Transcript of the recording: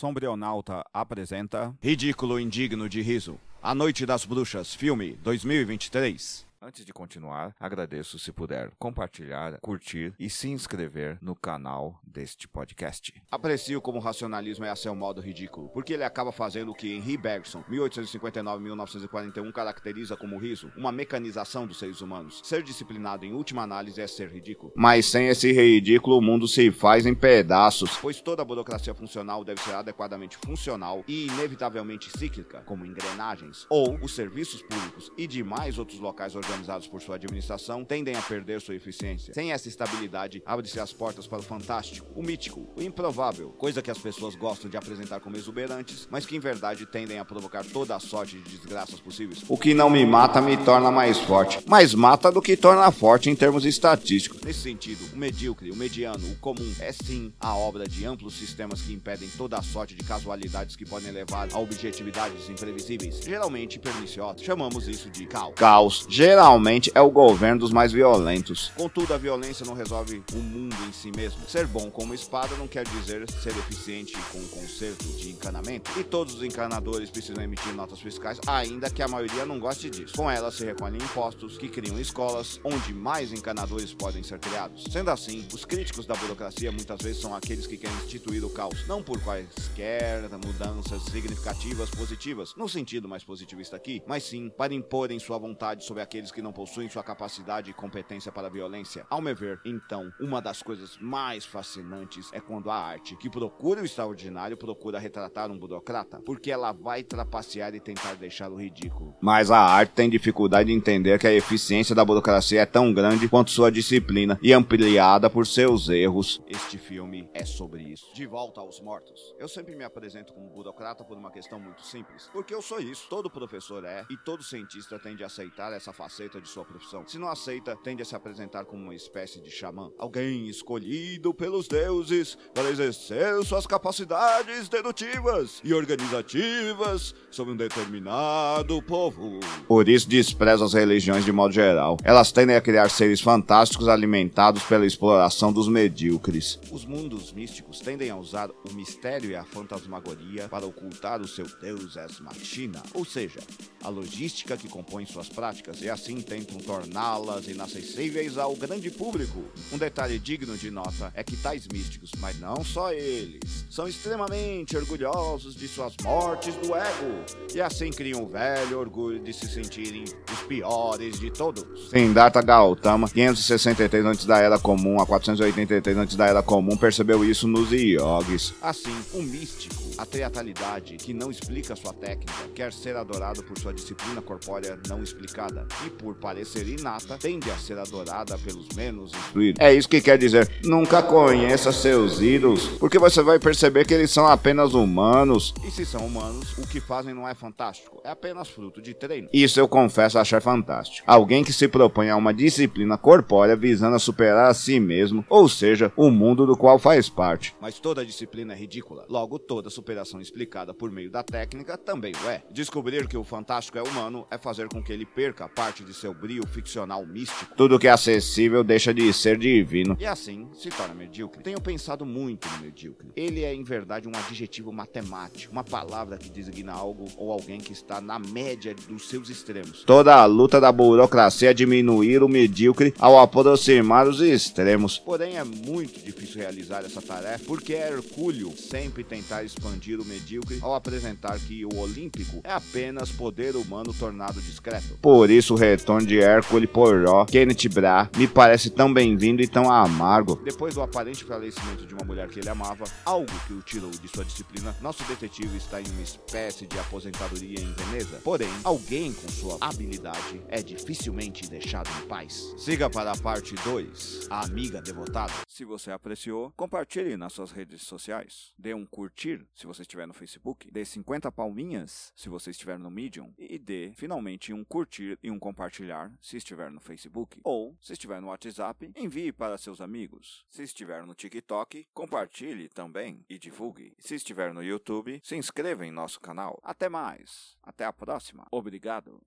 Sombrionauta apresenta Ridículo Indigno de Riso. A Noite das Bruxas, filme 2023. Antes de continuar, agradeço se puder compartilhar, curtir e se inscrever no canal deste podcast. Aprecio como o racionalismo é a seu modo ridículo, porque ele acaba fazendo o que Henry Bergson, 1859-1941, caracteriza como riso, uma mecanização dos seres humanos. Ser disciplinado em última análise é ser ridículo. Mas sem esse ridículo, o mundo se faz em pedaços, pois toda burocracia funcional deve ser adequadamente funcional e inevitavelmente cíclica, como engrenagens, ou os serviços públicos e demais outros locais organizados organizados por sua administração tendem a perder sua eficiência. Sem essa estabilidade, abre-se as portas para o fantástico, o mítico, o improvável, coisa que as pessoas gostam de apresentar como exuberantes, mas que em verdade tendem a provocar toda a sorte de desgraças possíveis. O que não me mata me torna mais forte, mais mata do que torna forte em termos estatísticos. Nesse sentido, o medíocre, o mediano, o comum é sim a obra de amplos sistemas que impedem toda a sorte de casualidades que podem levar a objetividades imprevisíveis, geralmente perniciosas. Chamamos isso de caos. Caos, geralmente geralmente é o governo dos mais violentos. Contudo, a violência não resolve o mundo em si mesmo. Ser bom como espada não quer dizer ser eficiente com o conserto de encanamento. E todos os encanadores precisam emitir notas fiscais, ainda que a maioria não goste disso. Com elas se recolhem impostos que criam escolas onde mais encanadores podem ser criados. Sendo assim, os críticos da burocracia muitas vezes são aqueles que querem instituir o caos, não por quaisquer mudanças significativas positivas, no sentido mais positivista aqui, mas sim para imporem sua vontade sobre aqueles que não possuem sua capacidade e competência para a violência. Ao me ver, então, uma das coisas mais fascinantes é quando a arte, que procura o extraordinário, procura retratar um burocrata, porque ela vai trapacear e tentar deixá-lo ridículo. Mas a arte tem dificuldade de entender que a eficiência da burocracia é tão grande quanto sua disciplina e ampliada por seus erros. Este filme é sobre isso. De volta aos mortos. Eu sempre me apresento como burocrata por uma questão muito simples, porque eu sou isso. Todo professor é e todo cientista tende a aceitar essa faceta aceita de sua profissão. Se não aceita, tende a se apresentar como uma espécie de xamã, alguém escolhido pelos deuses para exercer suas capacidades dedutivas e organizativas sobre um determinado povo. Por isso despreza as religiões de modo geral. Elas tendem a criar seres fantásticos alimentados pela exploração dos medíocres. Os mundos místicos tendem a usar o mistério e a fantasmagoria para ocultar o seu deus ex machina, ou seja, logística que compõe suas práticas e assim assim tentam torná-las inacessíveis ao grande público. Um detalhe digno de nota é que tais místicos, mas não só eles, são extremamente orgulhosos de suas mortes do ego e assim criam o velho orgulho de se sentirem os piores de todos. Siddhartha Gautama, 563 antes da Era Comum a 483 antes da Era Comum, percebeu isso nos yogis. Assim, um místico, a teatralidade que não explica sua técnica, quer ser adorado por sua disciplina corpórea não explicada e por parecer inata, tende a ser adorada pelos menos instruídos. É isso que quer dizer, nunca conheça seus ídolos, porque você vai perceber que eles são apenas humanos. E se são humanos, o que fazem não é fantástico, é apenas fruto de treino. Isso eu confesso achar fantástico. Alguém que se propõe a uma disciplina corpórea visando a superar a si mesmo, ou seja, o mundo do qual faz parte. Mas toda disciplina é ridícula, logo toda superação explicada por meio da técnica também o é. Descobrir que o fantástico é humano é fazer com que ele perca parte de seu brio ficcional místico, tudo que é acessível deixa de ser divino e assim se torna medíocre. Tenho pensado muito no medíocre. Ele é em verdade um adjetivo matemático, uma palavra que designa algo ou alguém que está na média dos seus extremos. Toda a luta da burocracia é diminuir o medíocre ao aproximar os extremos. Porém é muito difícil realizar essa tarefa porque é Hercúleo sempre tentar expandir o medíocre ao apresentar que o olímpico é apenas poder humano tornado discreto. Por isso o retorno de Hércules Poirot, Kenneth Bra, me parece tão bem-vindo e tão amargo. Depois do aparente falecimento de uma mulher que ele amava, algo que o tirou de sua disciplina, nosso detetive está em uma espécie de aposentadoria em Veneza. Porém, alguém com sua habilidade é dificilmente deixado em paz. Siga para a parte 2, a amiga devotada. Se você apreciou, compartilhe nas suas redes sociais. Dê um curtir se você estiver no Facebook. Dê 50 palminhas se você estiver no Medium. E dê, finalmente, um curtir e um compartilhar se estiver no Facebook ou, se estiver no WhatsApp, envie para seus amigos. Se estiver no TikTok, compartilhe também e divulgue. Se estiver no YouTube, se inscreva em nosso canal. Até mais. Até a próxima. Obrigado.